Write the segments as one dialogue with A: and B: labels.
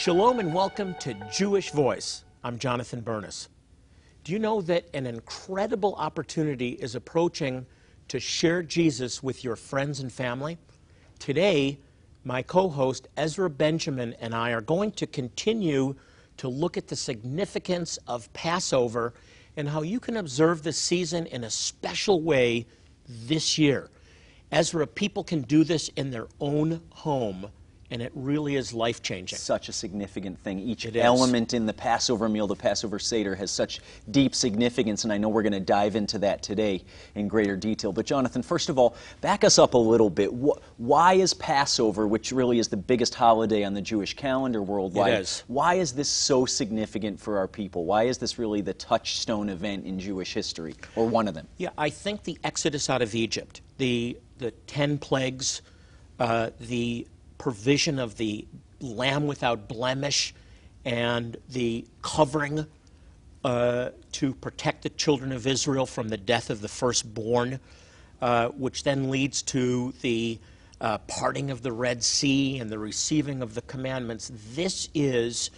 A: Shalom and welcome to Jewish Voice. I'm Jonathan Bernis. Do you know that an incredible opportunity is approaching to share Jesus with your friends and family? Today, my co host Ezra Benjamin and I are going to continue to look at the significance of Passover and how you can observe this season in a special way this year. Ezra, people can do this in their own home and it really is life changing.
B: Such a significant thing. Each
A: It is.
B: element in the Passover meal, the Passover Seder, has such deep significance, and I know we're going to dive into that today in greater detail. But, Jonathan, first of all, back us up a little bit. Why is Passover, which really is the biggest holiday on the Jewish calendar worldwide,
A: It is.
B: why is this so significant for our people? Why is this really the touchstone event in Jewish history, or one of them?
A: Yeah, I think the exodus out of Egypt, the, the 10 plagues, uh, the provision of the lamb without blemish, and the covering uh, to protect the children of Israel from the death of the firstborn, uh, which then leads to the uh, parting of the Red Sea and the receiving of the commandments. This is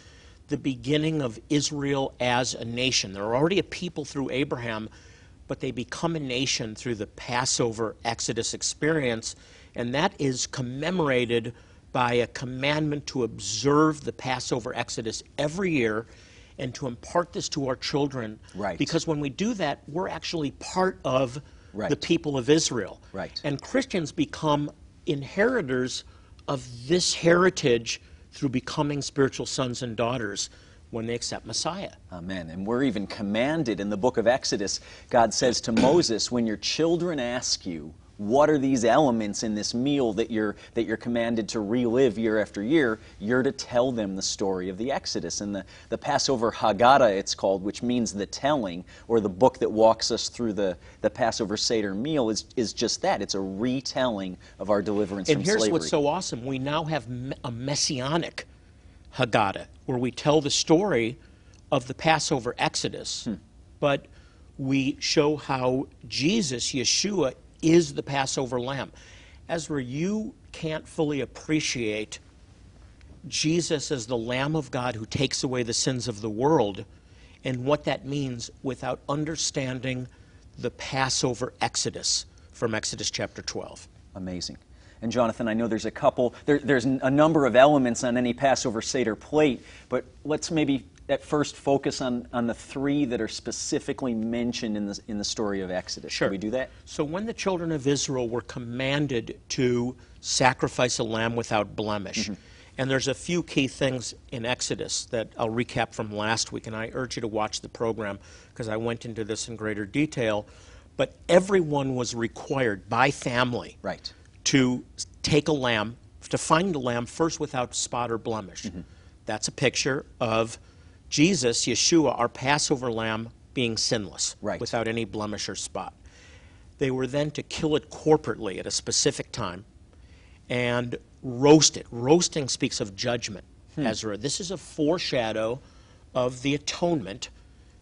A: the beginning of Israel as a nation. They're already a people through Abraham, but they become a nation through the Passover Exodus experience, and that is commemorated by a commandment to observe the Passover Exodus every year and to impart this to our children.
B: Right.
A: Because when we do that, we're actually part of the people of Israel.
B: Right.
A: And Christians become inheritors of this heritage through becoming spiritual sons and daughters when they accept Messiah.
B: Amen. And we're even commanded in the book of Exodus, God says to Moses, when your children ask you, what are these elements in this meal that you're that you're commanded to relive year after year? You're to tell them the story of the Exodus. And the, the Passover Haggadah, it's called, which means the telling, or the book that walks us through the, the Passover Seder meal, is, is just that. It's a retelling of our deliverance
A: And
B: from
A: here's
B: slavery.
A: what's so awesome we now have a messianic Haggadah where we tell the story of the Passover Exodus,
B: Hmm.
A: but we show how Jesus, Yeshua, is the Passover lamb. Ezra, you can't fully appreciate Jesus as the Lamb of God who takes away the sins of the world and what that means without understanding the Passover Exodus from Exodus chapter 12.
B: Amazing. And Jonathan, I know there's a couple, there, there's a number of elements on any Passover Seder plate, but let's maybe at first focus on, on the three that are specifically mentioned in the, in the story of Exodus.
A: Sure.
B: Can we do that?
A: So when the children of Israel were commanded to sacrifice a lamb without blemish,
B: Mm-hmm.
A: and there's a few key things in Exodus that I'll recap from last week, and I urge you to watch the program because I went into this in greater detail. But everyone was required by family
B: Right.
A: to take a lamb, to find a lamb first without spot or blemish.
B: Mm-hmm.
A: That's a picture of Jesus, Yeshua, our Passover lamb, being sinless,
B: Right.
A: without any blemish or spot. They were then to kill it corporately at a specific time and roast it. Roasting speaks of judgment, hmm. Ezra. This is a foreshadow of the atonement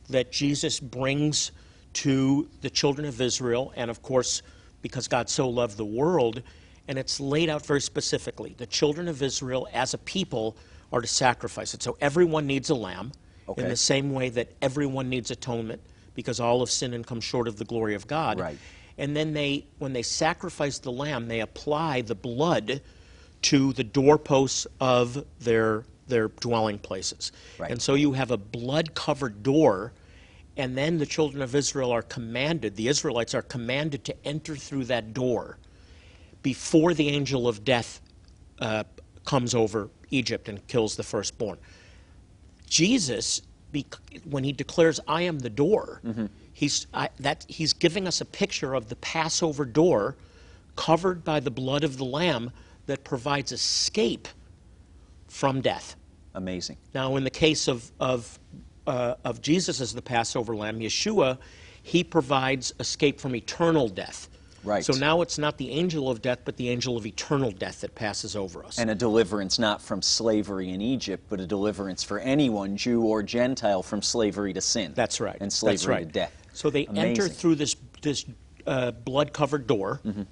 A: that Jesus brings to the children of Israel, and of course, because God so loved the world, and it's laid out very specifically. The children of Israel, as a people, are to sacrifice it. So everyone needs a lamb, in the same way that everyone needs atonement, because all of sinned and come short of the glory of God.
B: Right.
A: And then they, when they sacrifice the lamb, they apply the blood to the doorposts of their their dwelling places.
B: Right.
A: And so you have a blood-covered door, and then the children of Israel are commanded, the Israelites are commanded to enter through that door before the angel of death uh, comes over Egypt and kills the firstborn. Jesus, when he declares, "I am the door," he's I, that he's giving us a picture of the Passover door, covered by the blood of the Lamb, that provides escape from death.
B: Amazing.
A: Now, in the case of, of, uh, of Jesus as the Passover lamb, Yeshua, he provides escape from eternal death.
B: Right.
A: So now it's not the angel of death, but the angel of eternal death that passes over us.
B: And a deliverance not from slavery in Egypt, but a deliverance for anyone, Jew or Gentile, from slavery to sin.
A: That's right.
B: And slavery
A: right.
B: to death.
A: So they enter through this, this uh, blood covered door
B: Mm-hmm.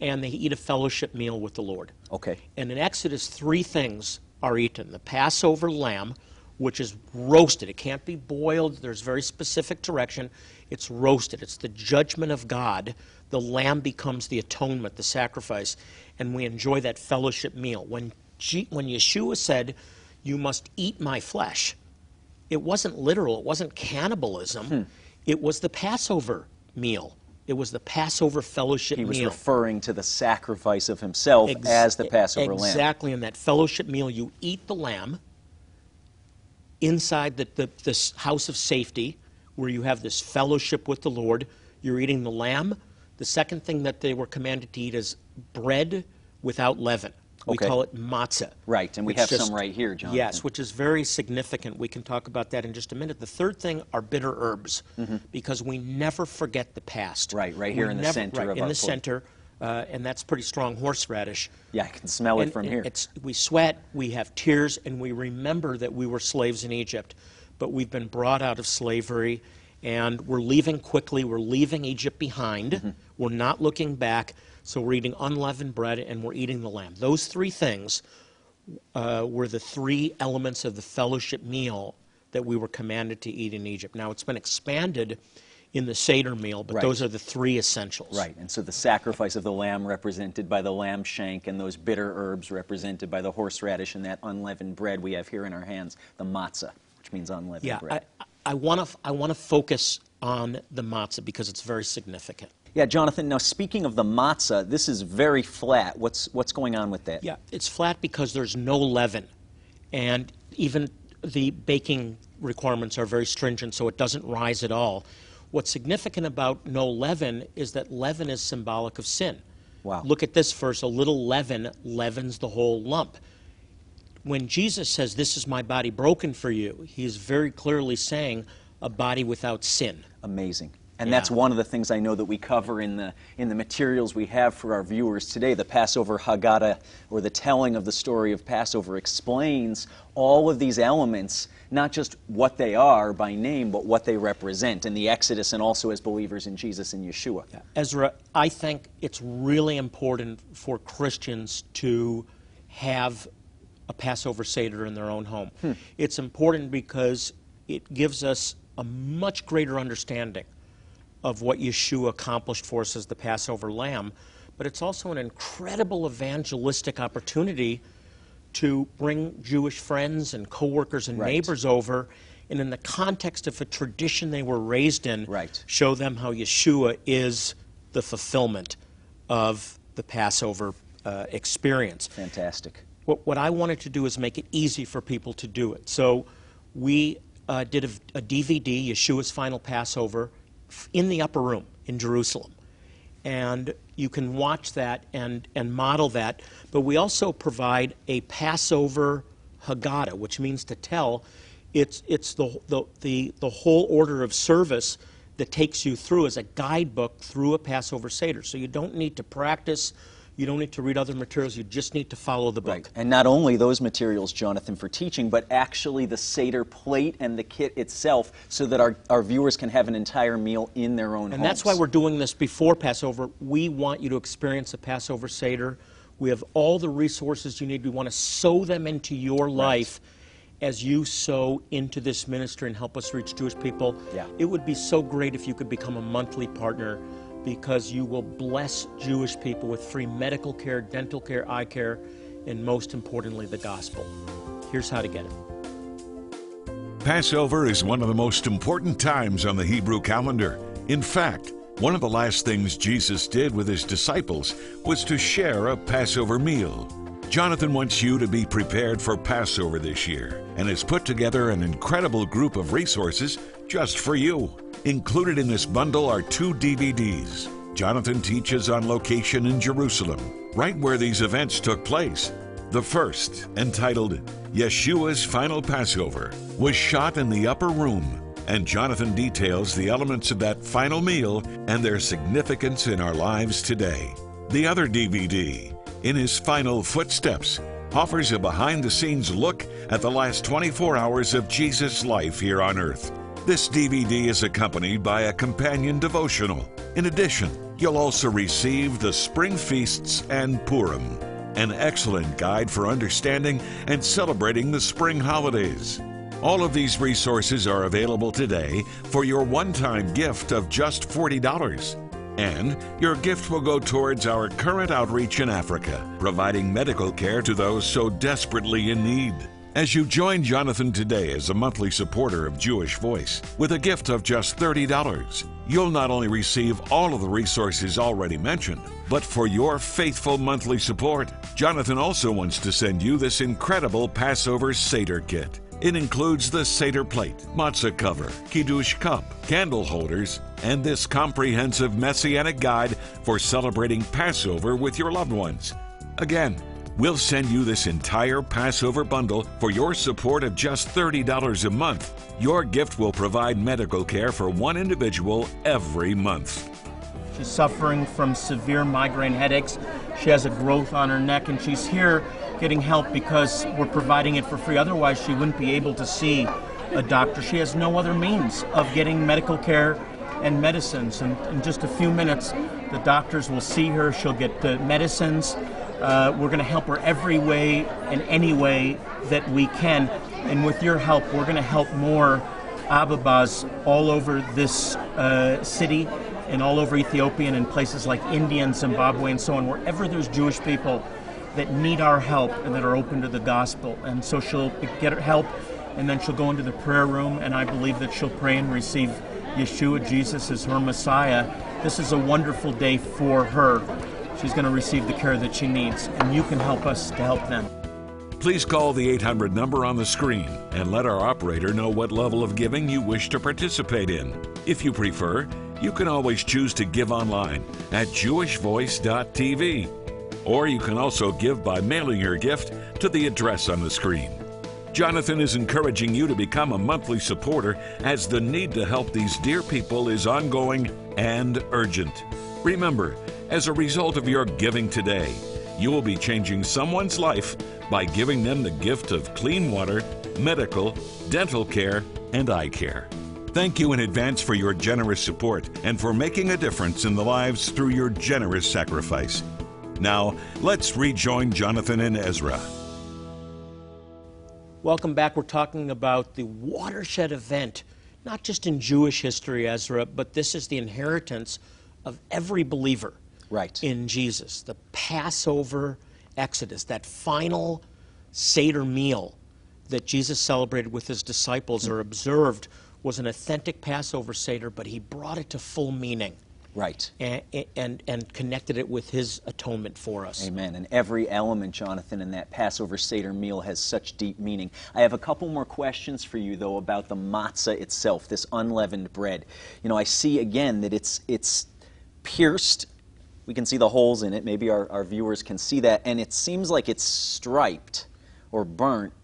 A: and they eat a fellowship meal with the Lord.
B: Okay.
A: And in Exodus, three things are eaten the Passover lamb, which is roasted. It can't be boiled, there's very specific direction. It's roasted, it's the judgment of God. The lamb becomes the atonement, the sacrifice, and we enjoy that fellowship meal. When, G- when Yeshua said, You must eat my flesh, it wasn't literal, it wasn't cannibalism,
B: Hmm.
A: it was the Passover meal. It was the Passover fellowship meal.
B: He was
A: meal.
B: referring to the sacrifice of himself
A: Ex-
B: as the Passover lamb.
A: Exactly. In that fellowship meal, you eat the lamb inside the, the, this house of safety where you have this fellowship with the Lord. You're eating the lamb. The second thing that they were commanded to eat is bread without leaven. We
B: Okay.
A: call it matzah.
B: Right, and we have
A: just-
B: some right here, Jonathan.
A: Yes, which is very significant. We can talk about that in just a minute. The third thing are bitter herbs, because we never forget the past.
B: Mm-hmm. Right, right here
A: We
B: in the center
A: right,
B: of
A: in
B: our
A: the
B: plate.
A: center, uh, and that's pretty strong horseradish.
B: Yeah, I can smell it from here.
A: It's, we sweat, we have tears, and we remember that we were slaves in Egypt. But we've been brought out of slavery, and we're leaving quickly. We're leaving Egypt behind.
B: Mm-hmm.
A: We're not looking back. So we're eating unleavened bread and we're eating the lamb. Those three things uh, were the three elements of the fellowship meal that we were commanded to eat in Egypt. Now it's been expanded in the Seder meal, but
B: Right.
A: those are the three essentials.
B: Right, and so the sacrifice of the lamb represented by the lamb shank and those bitter herbs represented by the horseradish and that unleavened bread we have here in our hands, the matzah, which means unleavened
A: Yeah,
B: bread.
A: I, I want to I want to focus on the matzah because it's very significant.
B: Yeah, Jonathan, now speaking of the matzah, this is very flat. What's, what's going on with that?
A: Yeah, it's flat because there's no leaven, and even the baking requirements are very stringent, so it doesn't rise at all. What's significant about no leaven is that leaven is symbolic of sin.
B: Wow.
A: Look at this verse: a little leaven leavens the whole lump. When Jesus says, "This is my body broken for you," he is very clearly saying a body without sin.
B: Amazing. And
A: Yeah.
B: that's one of the things I know that we cover in the, in the materials we have for our viewers today. The Passover Haggadah, or the telling of the story of Passover, explains all of these elements, not just what they are by name, but what they represent in the Exodus and also as believers in Jesus and Yeshua.
A: Ezra, I think it's really important for Christians to have a Passover Seder in their own home. Hmm. It's important because it gives us a much greater understanding of what Yeshua accomplished for us as the Passover lamb, but it's also an incredible evangelistic opportunity to bring Jewish friends and coworkers and
B: Right.
A: neighbors over and in the context of a tradition they were raised in
B: Right.
A: show them how Yeshua is the fulfillment of the Passover uh, experience.
B: Fantastic.
A: What, what I wanted to do is make it easy for people to do it. So we uh, did a, a DVD, Yeshua's Final Passover, in the upper room in Jerusalem. And you can watch that and, and model that. But we also provide a Passover Haggadah, which means to tell. It's, it's the, the, the, the whole order of service that takes you through as a guidebook through a Passover Seder. So you don't need to practice, you don't need to read other materials, you just need to follow the book.
B: Right. And not only those materials, Jonathan, for teaching, but actually the Seder plate and the kit itself so that our, our viewers can have an entire meal in their own
A: And
B: homes.
A: that's why we're doing this before Passover. We want you to experience a Passover Seder. We have all the resources you need. We want to sow them into your life as you sow into this ministry and help us reach Jewish people.
B: Yeah.
A: It would be so great if you could become a monthly partner because you will bless Jewish people with free medical care, dental care, eye care, and most importantly, the gospel. Here's how to get it.
C: Passover is one of the most important times on the Hebrew calendar. In fact, one of the last things Jesus did with his disciples was to share a Passover meal. Jonathan wants you to be prepared for Passover this year and has put together an incredible group of resources just for you. Included in this bundle are two DVDs. Jonathan teaches on location in Jerusalem, right where these events took place. The first, entitled Yeshua's Final Passover, was shot in the upper room, and Jonathan details the elements of that final meal and their significance in our lives today. The other DVD, In His Final Footsteps, offers a behind the scenes look at the last 24 hours of Jesus' life here on earth. This DVD is accompanied by a companion devotional. In addition, you'll also receive the Spring Feasts and Purim, an excellent guide for understanding and celebrating the spring holidays. All of these resources are available today for your one time gift of just $40. And your gift will go towards our current outreach in Africa, providing medical care to those so desperately in need. As you join Jonathan today as a monthly supporter of Jewish Voice with a gift of just $30, you'll not only receive all of the resources already mentioned, but for your faithful monthly support, Jonathan also wants to send you this incredible Passover Seder kit. It includes the Seder plate, matzah cover, Kiddush cup, candle holders, and this comprehensive messianic guide for celebrating Passover with your loved ones. Again, we'll send you this entire Passover bundle for your support of just $30 a month. Your gift will provide medical care for one individual every month.
A: She's suffering from severe migraine headaches. She has a growth on her neck, and she's here getting help because we're providing it for free. Otherwise, she wouldn't be able to see a doctor. She has no other means of getting medical care and medicines. And in just a few minutes, the doctors will see her. She'll get the medicines. Uh, we're going to help her every way and any way that we can. And with your help, we're going to help more Ababas all over this uh, city and all over Ethiopia and places like India and Zimbabwe and so on, wherever there's Jewish people that need our help and that are open to the gospel. And so she'll get help, and then she'll go into the prayer room, and I believe that she'll pray and receive Yeshua, Jesus, as her Messiah. This is a wonderful day for her. She's going to receive the care that she needs, and you can help us to help them.
C: Please call the 800 number on the screen and let our operator know what level of giving you wish to participate in. If you prefer, you can always choose to give online at jewishvoice.tv. Or you can also give by mailing your gift to the address on the screen. Jonathan is encouraging you to become a monthly supporter as the need to help these dear people is ongoing and urgent. Remember, as a result of your giving today, you will be changing someone's life by giving them the gift of clean water, medical, dental care, and eye care. Thank you in advance for your generous support and for making a difference in the lives through your generous sacrifice. Now, let's rejoin Jonathan and Ezra.
A: Welcome back. We're talking about the watershed event, not just in Jewish history, Ezra, but this is the inheritance of every believer
B: Right.
A: in Jesus. The Passover Exodus, that final Seder meal that Jesus celebrated with his disciples or observed was an authentic Passover Seder, but he brought it to full meaning
B: Right.
A: and, and, and connected it with his atonement for us.
B: Amen. And every element, Jonathan, in that Passover Seder meal has such deep meaning. I have a couple more questions for you, though, about the matzah itself, this unleavened bread. You know, I see again that it's it's pierced. We can see the holes in it. Maybe our, our viewers can see that. And it seems like it's striped or burnt.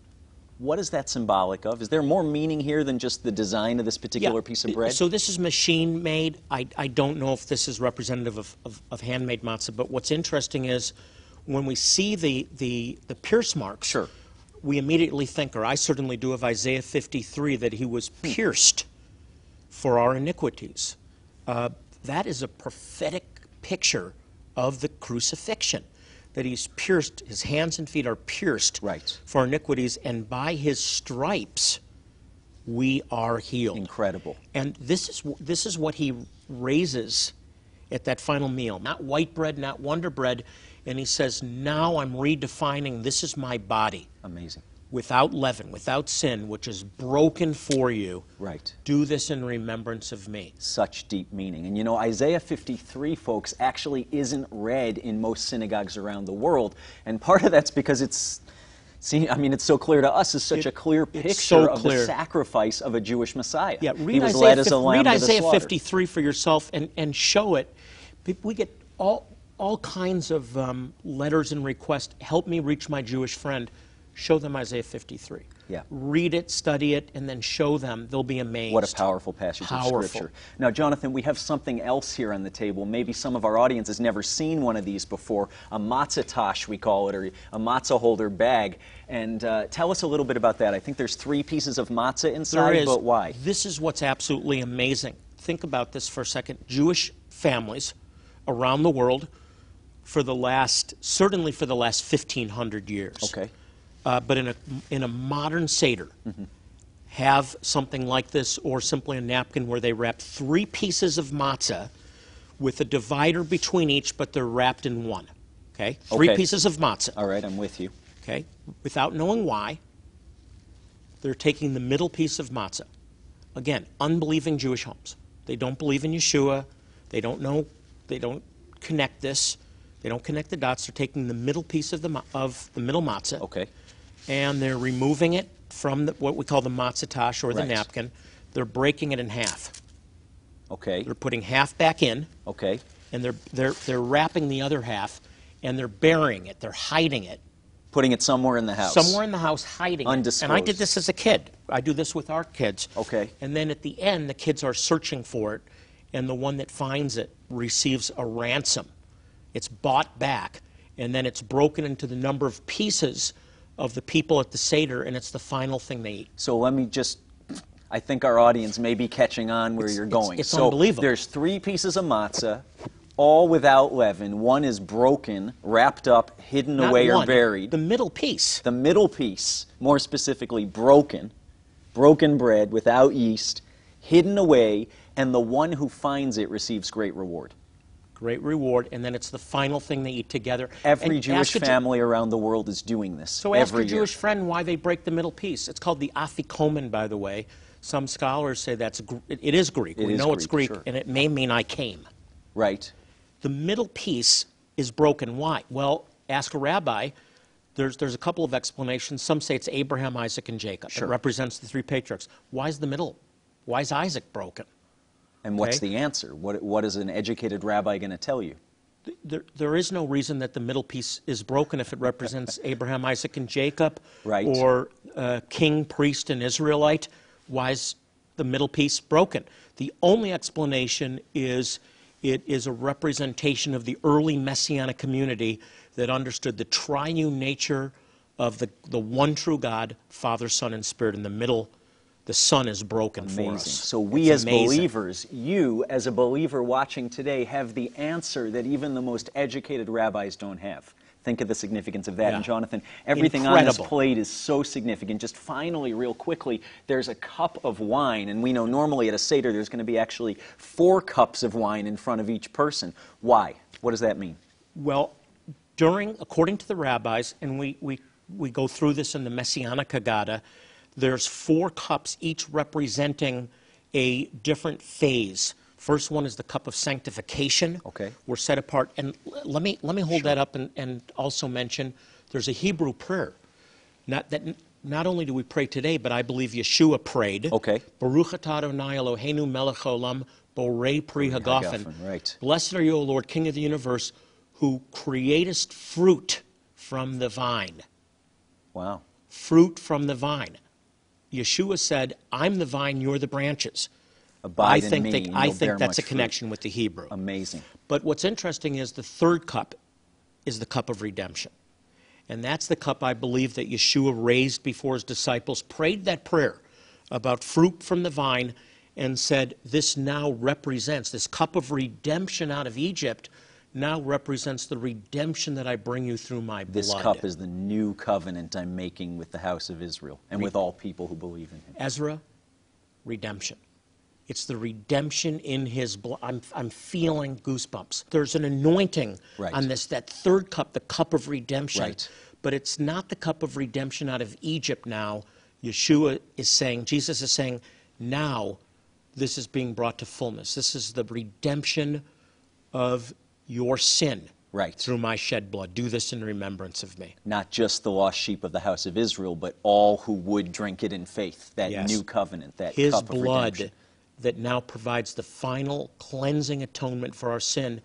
B: What is that symbolic of? Is there more meaning here than just the design of this particular piece of bread?
A: So this is machine made. I, I don't know if this is representative of, of, of handmade matzah, but what's interesting is when we see the, the, the pierce marks,
B: Sure.
A: we immediately think, or I certainly do, of Isaiah 53, that he was
B: Hmm.
A: pierced for our iniquities. Uh, that is a prophetic picture of the crucifixion. That he's pierced, his hands and feet are pierced
B: Right.
A: for iniquities, and by his stripes we are healed.
B: Incredible.
A: And this is this is what he raises at that final meal. Not white bread, not wonder bread, and he says, "Now I'm redefining this is my body
B: Amazing.
A: Without leaven, without sin, which is broken for you.
B: Right.
A: Do this in remembrance of me."
B: such deep meaning. And you know, Isaiah 53, folks, actually isn't read in most synagogues around the world. And part of that's because it's, see, I mean, it's so clear to us, it's such
A: It-
B: a clear picture
A: so
B: of the sacrifice of a Jewish Messiah.
A: Yeah,
B: he
A: read
B: was
A: Isaiah,
B: led as a lamb
A: read Isaiah
B: slaughter.
A: 53 for yourself and, and show it. We get all all kinds of um, letters and requests. Help me reach my Jewish friend. Show them Isaiah 53.
B: Yeah.
A: Read it, study it, and then show them. They'll be amazed.
B: What a powerful passage
A: Powerful.
B: of Scripture. Now, Jonathan, we have something else here on the table. Maybe some of our audience has never seen one of these before a matzah tash, we call it, or a matzah holder bag. And uh, tell us a little bit about that. I think there's three pieces of matzah
A: There
B: inside,
A: is.
B: but why?
A: This is what's absolutely amazing. Think about this for a second. Jewish families around the world for the last, certainly for the last 1,500 years.
B: Okay.
A: Uh, but in a, in a modern Seder, have something like this or simply a napkin where they wrap three pieces of matzah with a divider between each, but they're wrapped in one. Okay? Three
B: Okay.
A: pieces of matzah.
B: All right, I'm with you.
A: okay, without knowing why, they're taking the middle piece of matzah. Again, unbelieving Jewish homes. They don't believe in Yeshua. They don't know, they don't connect this. They don't connect the dots. They're taking the middle piece of the, of the middle matzah
B: Okay.
A: And they're removing it from the, what we call the matzatash or the
B: Right.
A: napkin. They're breaking it in half.
B: Okay.
A: They're putting half back in
B: Okay.
A: and they're, they're, they're wrapping the other half and they're burying it. They're hiding it
B: Putting it somewhere in the house.
A: somewhere in the house hiding it. And I
B: Undisclosed.
A: did this as a kid. I do this with our kids.
B: Okay.
A: And then at the end, the kids are searching for it, and the one that finds it receives a ransom. It's bought back, and then it's broken into the number of pieces of the people at the Seder, and it's the final thing they eat.
B: So let me just. I think our audience may be catching on where
A: It's-
B: you're going.
A: it's
B: so
A: unbelievable.
B: there's three pieces of matzah, all without leaven. One is broken, wrapped up, hidden
A: Not
B: away, or buried.
A: The middle piece.
B: the middle piece, more specifically broken, broken bread without yeast, hidden away, and the one who finds it receives great reward.
A: Great reward, and then it's the final thing they eat together.
B: Every
A: And
B: Jewish
A: a Ju-
B: family around the world is doing this.
A: So ask your. Jewish friend why they break the middle piece. It's called the afikomen, by the way. Some scholars say that's Gr- it is Greek.
B: It
A: we
B: is
A: know it's
B: Greek,
A: Greek,
B: sure.
A: and it may mean I came.
B: Right.
A: The middle piece is broken. Why? Well, ask a rabbi. There's, there's a couple of explanations. Some say it's Abraham, Isaac, and Jacob.
B: Sure.
A: It represents the three patriarchs. Why is the middle? Why is Isaac broken?
B: And what's
A: Okay.
B: the answer? What, what is an educated rabbi going to tell you?
A: There, there is no reason that the middle piece is broken if it represents Abraham, Isaac, and Jacob,
B: Right.
A: or uh, king, priest, and Israelite. Why is the middle piece broken? The only explanation is it is a representation of the early messianic community that understood the triune nature of the, the one true God, Father, Son, and Spirit. In the middle, the Son is broken for us.
B: So we
A: It's
B: as
A: amazing.
B: believers, you as a believer watching today, have the answer that even the most educated rabbis don't have. Think of the significance of that.
A: Yeah.
B: And Jonathan, everything on
A: Incredible.
B: this plate is so significant. Just finally, real quickly, there's a cup of wine, and we know normally at a Seder there's going to be actually four cups of wine in front of each person. Why? What does that mean?
A: Well, during, according to the rabbis, and we, we, we go through this in the Messianic Haggadah, there's four cups, each representing a different phase. First one is the cup of sanctification.
B: Okay.
A: We're set apart. And l- let me, let me hold that up and, and also mention there's a Hebrew prayer. Not, that, not only do we pray today, but I believe Yeshua prayed.
B: Okay.
A: Baruch atah Adonai Eloheinu melech haolam borei pri hagafen,
B: right.
A: Blessed are you, O Lord, King of the universe, who createst fruit from the vine.
B: Wow.
A: Fruit from the vine. Yeshua said, I'm the vine, you're the branches.
B: Abide
A: I
B: in
A: think,
B: me,
A: I think that's a
B: much fruit.
A: connection with the Hebrew.
B: Amazing.
A: But what's interesting is the third cup is the cup of redemption. And that's the cup I believe that Yeshua raised before his disciples, prayed that prayer about fruit from the vine, and said, This now represents, this cup of redemption out of Egypt now represents the redemption that I bring you through my
B: This
A: blood.
B: This cup is the new covenant I'm making with the house of Israel and with all people who believe in him.
A: Ezra, redemption. It's the redemption in his blood. I'm, I'm feeling goosebumps. There's an anointing
B: Right.
A: on this, that third cup, the cup of redemption.
B: Right.
A: But it's not the cup of redemption out of Egypt now. Yeshua is saying, Jesus is saying, now this is being brought to fullness. This is the redemption of your sin
B: Right.
A: through my shed blood. Do this in remembrance of me.
B: Not just the lost sheep of the house of Israel, but all who would drink it in faith. That
A: Yes.
B: new covenant, that
A: his
B: cup of
A: blood
B: redemption.
A: that now provides the final cleansing atonement for our sin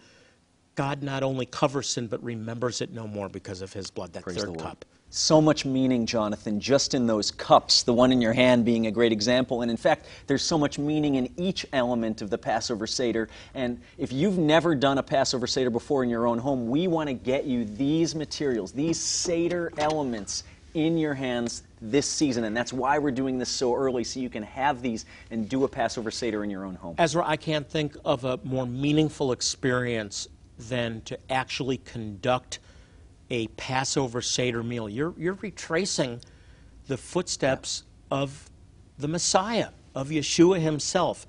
A: God not only covers sin, but remembers it no more because of his blood, that
B: Praise
A: third cup.
B: So much meaning, Jonathan, just in those cups, the one in your hand being a great example. And in fact, there's so much meaning in each element of the Passover Seder. And if you've never done a Passover Seder before in your own home, we want to get you these materials, these Seder elements in your hands this season. And that's why we're doing this so early, so you can have these and do a Passover Seder in your own home.
A: Ezra, I can't think of a more meaningful experience than to actually conduct a Passover Seder meal. You're, you're retracing the footsteps of the Messiah, of Yeshua himself.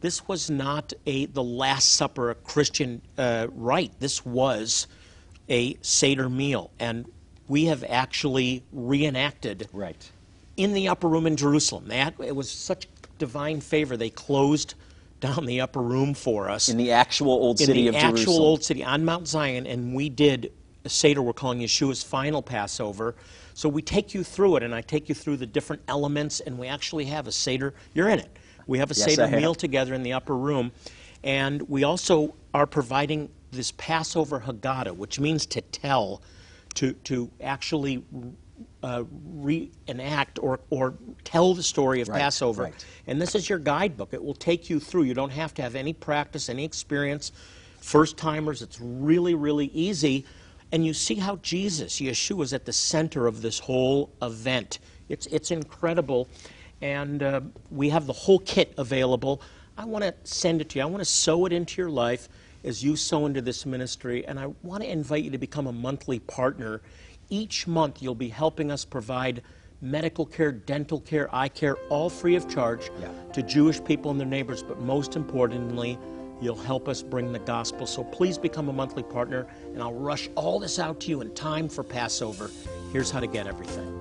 A: This was not a the Last Supper, a Christian uh, rite. This was a Seder meal, and we have actually reenacted
B: Right.
A: in the upper room in Jerusalem. Had, it was such divine favor. They closed down the upper room for us
B: In the actual old city of Jerusalem.
A: in
B: city
A: the
B: of
A: actual
B: Jerusalem.
A: old city on Mount Zion, and we did Seder we're calling Yeshua's final Passover. So we take you through it, and I take you through the different elements, and we actually have a Seder. You're in it. We have a
B: Yes,
A: Seder meal together in the upper room, and we also are providing this Passover Haggadah, which means to tell, to to actually uh, reenact or or tell the story of
B: Right,
A: Passover.
B: right.
A: And this is your guidebook. It will take you through. You don't have to have any practice, any experience. First timers, it's really, really easy. And you see how Jesus, Yeshua, is at the center of this whole event. It's, it's incredible. And uh, we have the whole kit available. I want to send it to you. I want to sow it into your life as you sow into this ministry. And I want to invite you to become a monthly partner. Each month, you'll be helping us provide medical care, dental care, eye care, all free of charge
B: Yeah.
A: to Jewish people and their neighbors, but most importantly, you'll help us bring the gospel. So please become a monthly partner, and I'll rush all this out to you in time for Passover. Here's how to get everything.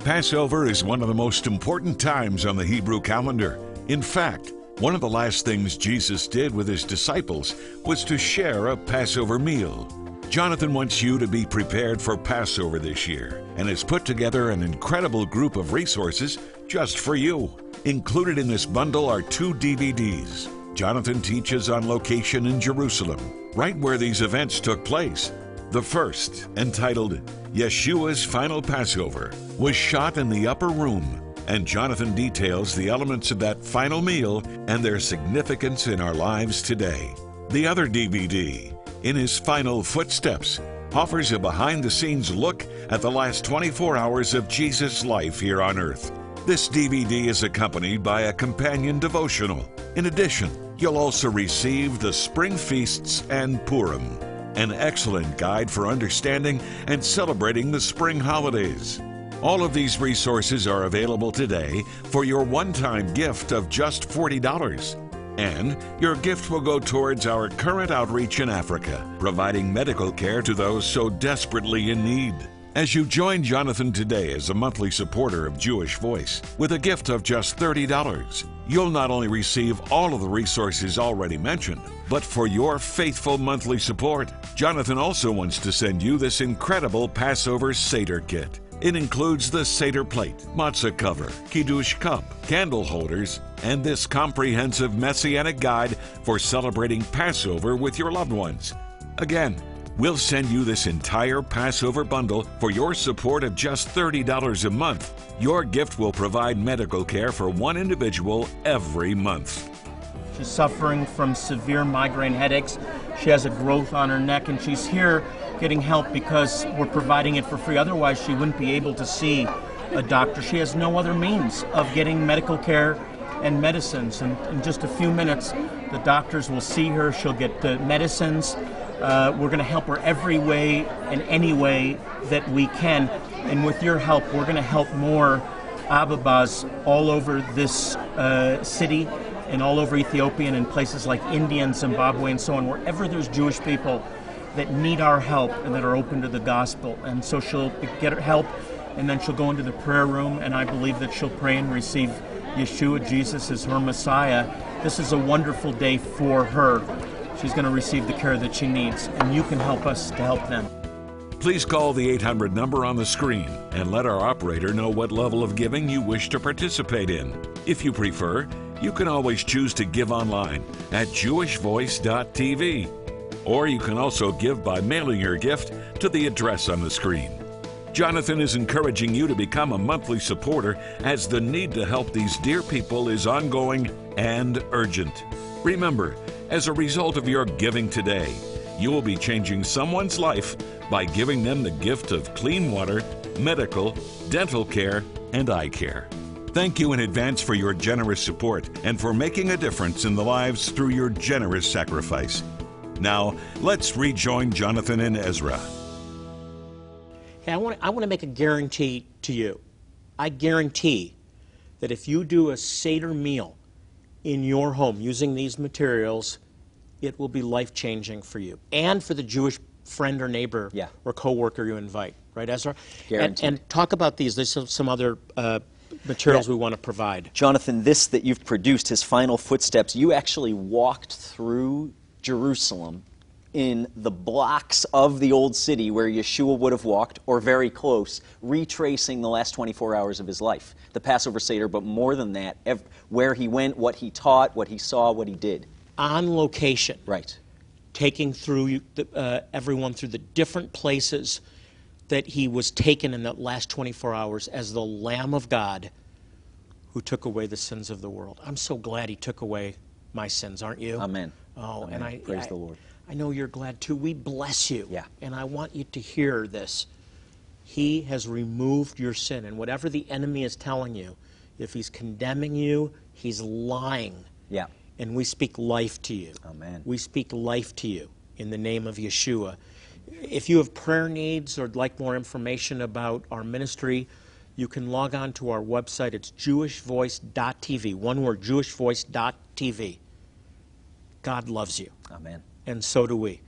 C: Passover is one of the most important times on the Hebrew calendar. In fact, one of the last things Jesus did with his disciples was to share a Passover meal. Jonathan wants you to be prepared for Passover this year and has put together an incredible group of resources just for you. Included in this bundle are two DVDs. Jonathan teaches on location in Jerusalem, right where these events took place. The first, entitled Yeshua's Final Passover, was shot in the upper room, and Jonathan details the elements of that final meal and their significance in our lives today. The other DVD, In His Final Footsteps, offers a behind the scenes look at the last 24 hours of Jesus' life here on earth. This DVD is accompanied by a companion devotional. In addition, you'll also receive the Spring Feasts and Purim, an excellent guide for understanding and celebrating the spring holidays. All of these resources are available today for your one time gift of just $40. And your gift will go towards our current outreach in Africa, providing medical care to those so desperately in need. As you join Jonathan today as a monthly supporter of Jewish Voice with a gift of just $30, you'll not only receive all of the resources already mentioned, but for your faithful monthly support, Jonathan also wants to send you this incredible Passover Seder kit. It includes the Seder plate, matzah cover, Kiddush cup, candle holders, and this comprehensive messianic guide for celebrating Passover with your loved ones. Again, we'll send you this entire Passover bundle for your support of just $30 a month. Your gift will provide medical care for one individual every month.
A: She's suffering from severe migraine headaches. She has a growth on her neck, and she's here getting help because we're providing it for free. Otherwise, she wouldn't be able to see a doctor. She has no other means of getting medical care and medicines. And in just a few minutes, the doctors will see her. She'll get the medicines. Uh, we're going to help her every way and any way that we can. And with your help, we're going to help more Ababas all over this uh, city and all over Ethiopia and in places like India and Zimbabwe and so on, wherever there's Jewish people that need our help and that are open to the gospel. And so she'll get her help, and then she'll go into the prayer room, and I believe that she'll pray and receive Yeshua, Jesus, as her Messiah. This is a wonderful day for her. She's going to receive the care that she needs, and you can help us to help them.
C: Please call the 800 number on the screen and let our operator know what level of giving you wish to participate in. If you prefer, you can always choose to give online at jewishvoice.tv. Or you can also give by mailing your gift to the address on the screen. Jonathan is encouraging you to become a monthly supporter as the need to help these dear people is ongoing and urgent. Remember, as a result of your giving today, you will be changing someone's life by giving them the gift of clean water, medical, dental care, and eye care. Thank you in advance for your generous support and for making a difference in the lives through your generous sacrifice. Now, let's rejoin Jonathan and Ezra.
A: Hey, I want, I want to make a guarantee to you. I guarantee that if you do a Seder meal in your home using these materials, it will be life changing for you and for the Jewish friend or neighbor
B: Yeah.
A: or coworker you invite. Right, Ezra? And,
B: Guaranteed.
A: and talk about these. There's some- some other uh, materials
B: Yeah.
A: we want to provide.
B: Jonathan, this that you've produced, his final footsteps, you actually walked through Jerusalem in the blocks of the old city where Yeshua would have walked, or very close, retracing the last 24 hours of his life. The Passover Seder, but more than that, ev- where he went, what he taught, what he saw, what he did.
A: On location.
B: Right.
A: taking through the, uh, everyone through the different places that he was taken in the last 24 hours as the Lamb of God who took away the sins of the world. I'm so glad he took away my sins, aren't you?
B: Amen.
A: Oh,
B: Amen.
A: and I
B: Praise
A: I-
B: the Lord.
A: I know you're glad too. We bless you.
B: Yeah.
A: And I want you to hear this. He has removed your sin, and whatever the enemy is telling you, if he's condemning you, he's lying
B: Yeah.
A: and we speak life to you.
B: Amen.
A: We speak life to you in the name of Yeshua. If you have prayer needs or would like more information about our ministry, you can log on to our website. It's jewishvoice.tv. One word, jewishvoice.tv. God loves you,
B: Amen.
A: And so do we.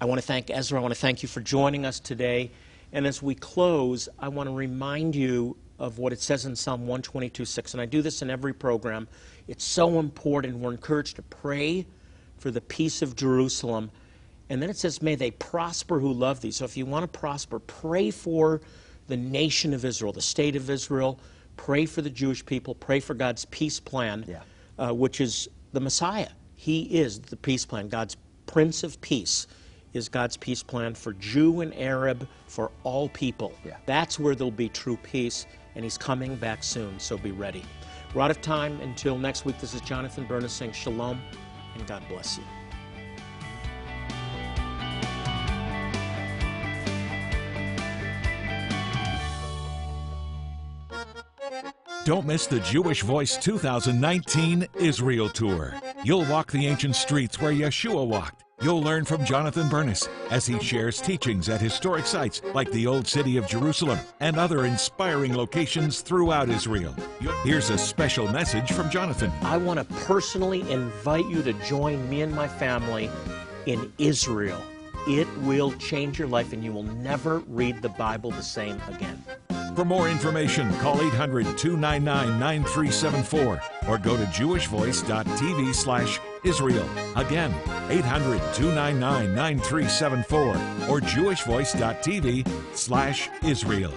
A: I want to thank Ezra. I want to thank you for joining us today. And as we close, I want to remind you of what it says in Psalm 122:6. And I do this in every program. It's so important. We're encouraged to pray for the peace of Jerusalem. And then it says, May they prosper who love thee. So if you want to prosper, pray for the nation of Israel, the state of Israel. Pray for the Jewish people. Pray for God's peace plan,
B: Yeah.
A: uh, which is the Messiah. He is the peace plan. God's Prince of Peace is God's peace plan for Jew and Arab, for all people.
B: Yeah.
A: That's where there'll be true peace, and He's coming back soon, so be ready. We're out of time. Until next week, this is Jonathan Bernis saying shalom, and God bless you.
C: Don't miss the Jewish Voice 2019 Israel Tour. You'll walk the ancient streets where Yeshua walked. You'll learn from Jonathan Bernis as he shares teachings at historic sites like the Old City of Jerusalem and other inspiring locations throughout Israel. Here's a special message from Jonathan.
A: I want to personally invite you to join me and my family in Israel. It will change your life, and you will never read the Bible the same again.
C: For more information, call 800 299 9374 or go to jewishvoice.tv slash Israel. Again, 800 299 9374 or jewishvoice.tv slash Israel.